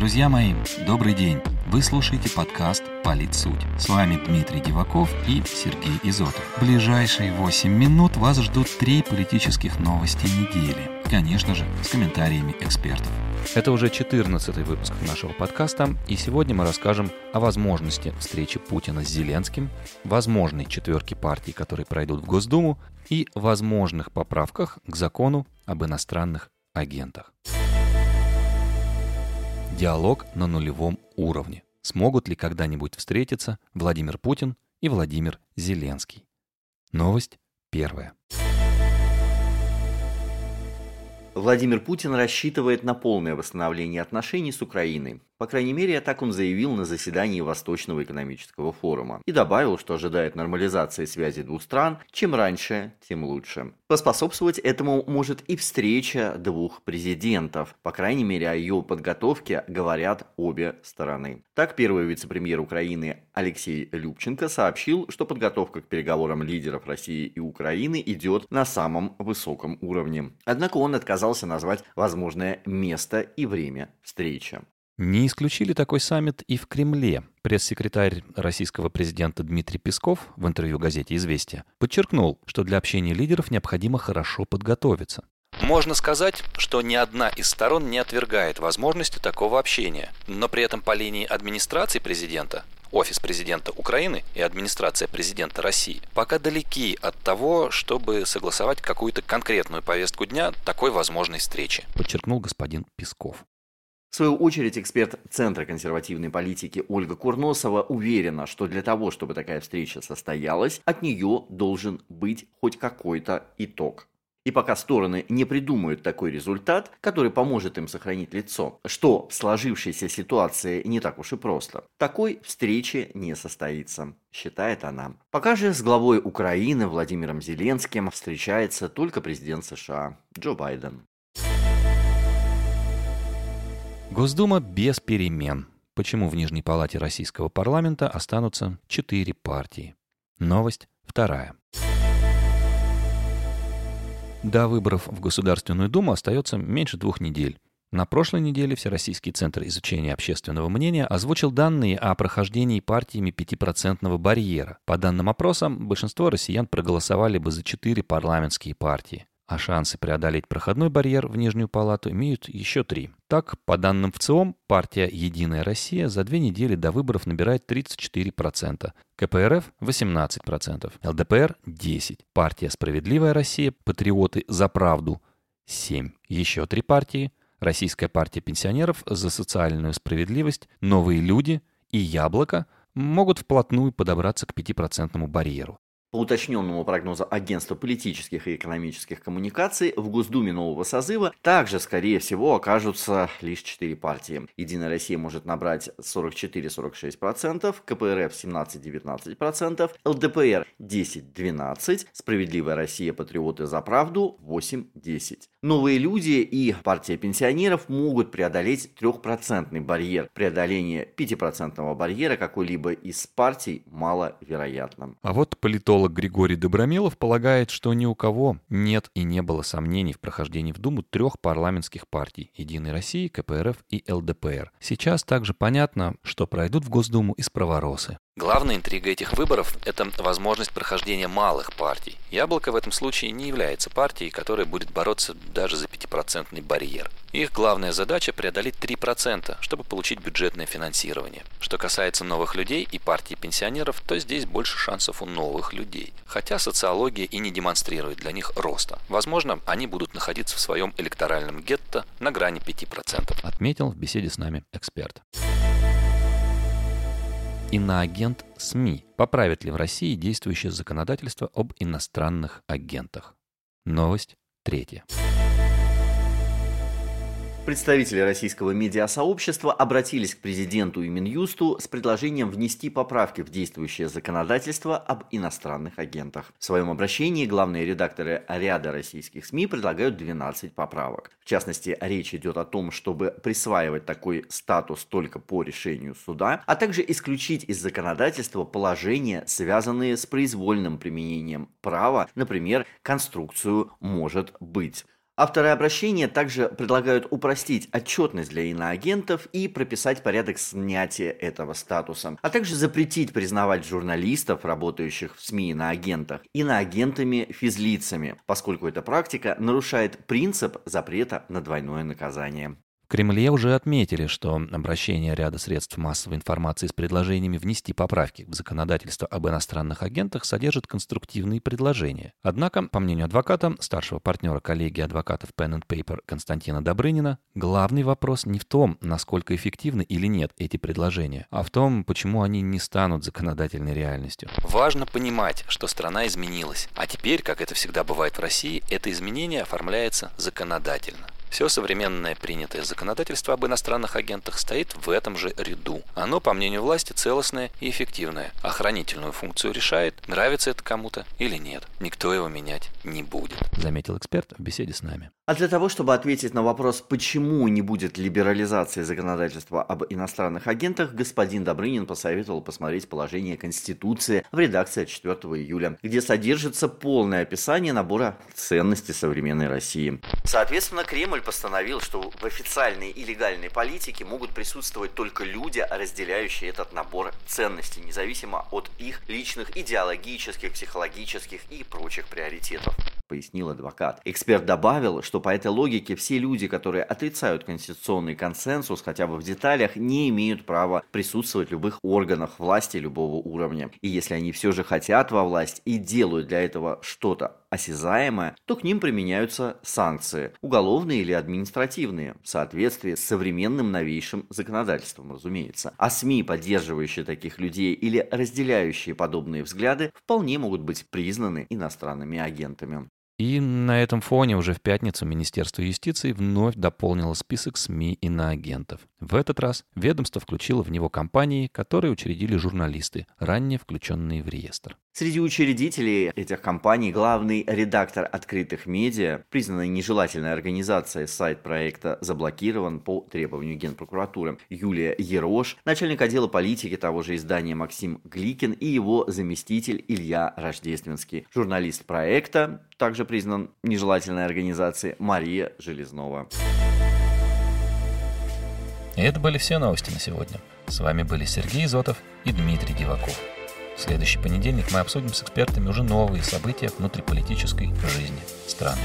Друзья мои, добрый день. Вы слушаете подкаст «Политсуть». С вами Дмитрий Диваков и Сергей Изотов. В ближайшие 8 минут вас ждут три политических новости недели. Конечно же, с комментариями экспертов. Это уже 14 выпуск нашего подкаста, и сегодня мы расскажем о возможности встречи Путина с Зеленским, возможной четверке партий, которые пройдут в Госдуму, и возможных поправках к закону об иностранных агентах. Диалог на нулевом уровне. Смогут ли когда-нибудь встретиться Владимир Путин и Владимир Зеленский? Новость первая. Владимир Путин рассчитывает на полное восстановление отношений с Украиной. По крайней мере, так он заявил на заседании Восточного экономического форума. И добавил, что ожидает нормализации связи двух стран. Чем раньше, тем лучше. Поспособствовать этому может и встреча двух президентов. По крайней мере, о ее подготовке говорят обе стороны. Так, первый вице-премьер Украины Алексей Любченко сообщил, что подготовка к переговорам лидеров России и Украины идет на самом высоком уровне. Однако он отказался назвать возможное место и время встречи. Не исключили такой саммит и в Кремле. Пресс-секретарь российского президента Дмитрий Песков в интервью газете «Известия» подчеркнул, что для общения лидеров необходимо хорошо подготовиться. Можно сказать, что ни одна из сторон не отвергает возможности такого общения, но при этом по линии администрации президента Офис президента Украины и администрация президента России пока далеки от того, чтобы согласовать какую-то конкретную повестку дня такой возможной встречи, подчеркнул господин Песков. В свою очередь, эксперт Центра консервативной политики Ольга Курносова уверена, что для того, чтобы такая встреча состоялась, от нее должен быть хоть какой-то итог. И пока стороны не придумают такой результат, который поможет им сохранить лицо, что в сложившейся ситуации не так уж и просто, такой встречи не состоится, считает она. Пока же с главой Украины Владимиром Зеленским встречается только президент США Джо Байден. Госдума без перемен. Почему в Нижней палате российского парламента останутся четыре партии? Новость вторая. До выборов в Государственную Думу остается меньше двух недель. На прошлой неделе Всероссийский центр изучения общественного мнения озвучил данные о прохождении партиями 5% барьера. По данным опросам, большинство россиян проголосовали бы за четыре парламентские партии а шансы преодолеть проходной барьер в Нижнюю палату имеют еще три. Так, по данным ВЦИОМ, партия «Единая Россия» за две недели до выборов набирает 34%, КПРФ – 18%, ЛДПР – 10%, партия «Справедливая Россия», «Патриоты за правду» – 7%, еще три партии – Российская партия пенсионеров за социальную справедливость, «Новые люди» и «Яблоко» могут вплотную подобраться к 5% барьеру. По уточненному прогнозу Агентства политических и экономических коммуникаций, в Госдуме нового созыва также, скорее всего, окажутся лишь четыре партии. Единая Россия может набрать 44-46%, КПРФ 17-19%, ЛДПР 10-12%, Справедливая Россия, Патриоты за правду 8-10%. Новые люди и партия пенсионеров могут преодолеть трехпроцентный барьер. Преодоление 5% барьера какой-либо из партий маловероятно. А вот политолог Григорий Добромилов полагает, что ни у кого нет и не было сомнений в прохождении в Думу трех парламентских партий – Единой России, КПРФ и ЛДПР. Сейчас также понятно, что пройдут в Госдуму и справоросы. Главная интрига этих выборов – это возможность прохождения малых партий. Яблоко в этом случае не является партией, которая будет бороться даже за 5% барьер. Их главная задача – преодолеть 3%, чтобы получить бюджетное финансирование. Что касается новых людей и партии пенсионеров, то здесь больше шансов у новых людей. Хотя социология и не демонстрирует для них роста. Возможно, они будут находиться в своем электоральном гетто на грани 5%. Отметил в беседе с нами эксперт иноагент СМИ. Поправит ли в России действующее законодательство об иностранных агентах? Новость третья. Представители российского медиасообщества обратились к президенту и Минюсту с предложением внести поправки в действующее законодательство об иностранных агентах. В своем обращении главные редакторы ряда российских СМИ предлагают 12 поправок. В частности, речь идет о том, чтобы присваивать такой статус только по решению суда, а также исключить из законодательства положения, связанные с произвольным применением права, например, конструкцию «может быть». Авторы обращения также предлагают упростить отчетность для иноагентов и прописать порядок снятия этого статуса, а также запретить признавать журналистов, работающих в СМИ иноагентах, иноагентами-физлицами, поскольку эта практика нарушает принцип запрета на двойное наказание. Кремле уже отметили, что обращение ряда средств массовой информации с предложениями внести поправки в законодательство об иностранных агентах содержит конструктивные предложения. Однако, по мнению адвоката, старшего партнера коллегии адвокатов Pen and Paper Константина Добрынина, главный вопрос не в том, насколько эффективны или нет эти предложения, а в том, почему они не станут законодательной реальностью. Важно понимать, что страна изменилась, а теперь, как это всегда бывает в России, это изменение оформляется законодательно. Все современное принятое законодательство об иностранных агентах стоит в этом же ряду. Оно, по мнению власти, целостное и эффективное. Охранительную функцию решает, нравится это кому-то или нет. Никто его менять не будет, заметил эксперт в беседе с нами. А для того, чтобы ответить на вопрос, почему не будет либерализации законодательства об иностранных агентах, господин Добрынин посоветовал посмотреть положение Конституции в редакции от 4 июля, где содержится полное описание набора ценностей современной России. Соответственно, Кремль постановил, что в официальной и легальной политике могут присутствовать только люди, разделяющие этот набор ценностей, независимо от их личных идеологических, психологических и прочих приоритетов пояснил адвокат. Эксперт добавил, что по этой логике все люди, которые отрицают конституционный консенсус хотя бы в деталях, не имеют права присутствовать в любых органах власти любого уровня. И если они все же хотят во власть и делают для этого что-то осязаемое, то к ним применяются санкции, уголовные или административные, в соответствии с современным новейшим законодательством, разумеется. А СМИ, поддерживающие таких людей или разделяющие подобные взгляды, вполне могут быть признаны иностранными агентами. И на этом фоне уже в пятницу Министерство юстиции вновь дополнило список СМИ иноагентов. В этот раз ведомство включило в него компании, которые учредили журналисты, ранее включенные в реестр. Среди учредителей этих компаний главный редактор открытых медиа, признанной нежелательной организацией сайт проекта заблокирован по требованию Генпрокуратуры, Юлия Ерош, начальник отдела политики того же издания Максим Гликин и его заместитель Илья Рождественский. Журналист проекта, также признан нежелательной организацией, Мария Железнова. И это были все новости на сегодня. С вами были Сергей Изотов и Дмитрий Диваков. В следующий понедельник мы обсудим с экспертами уже новые события внутриполитической жизни страны.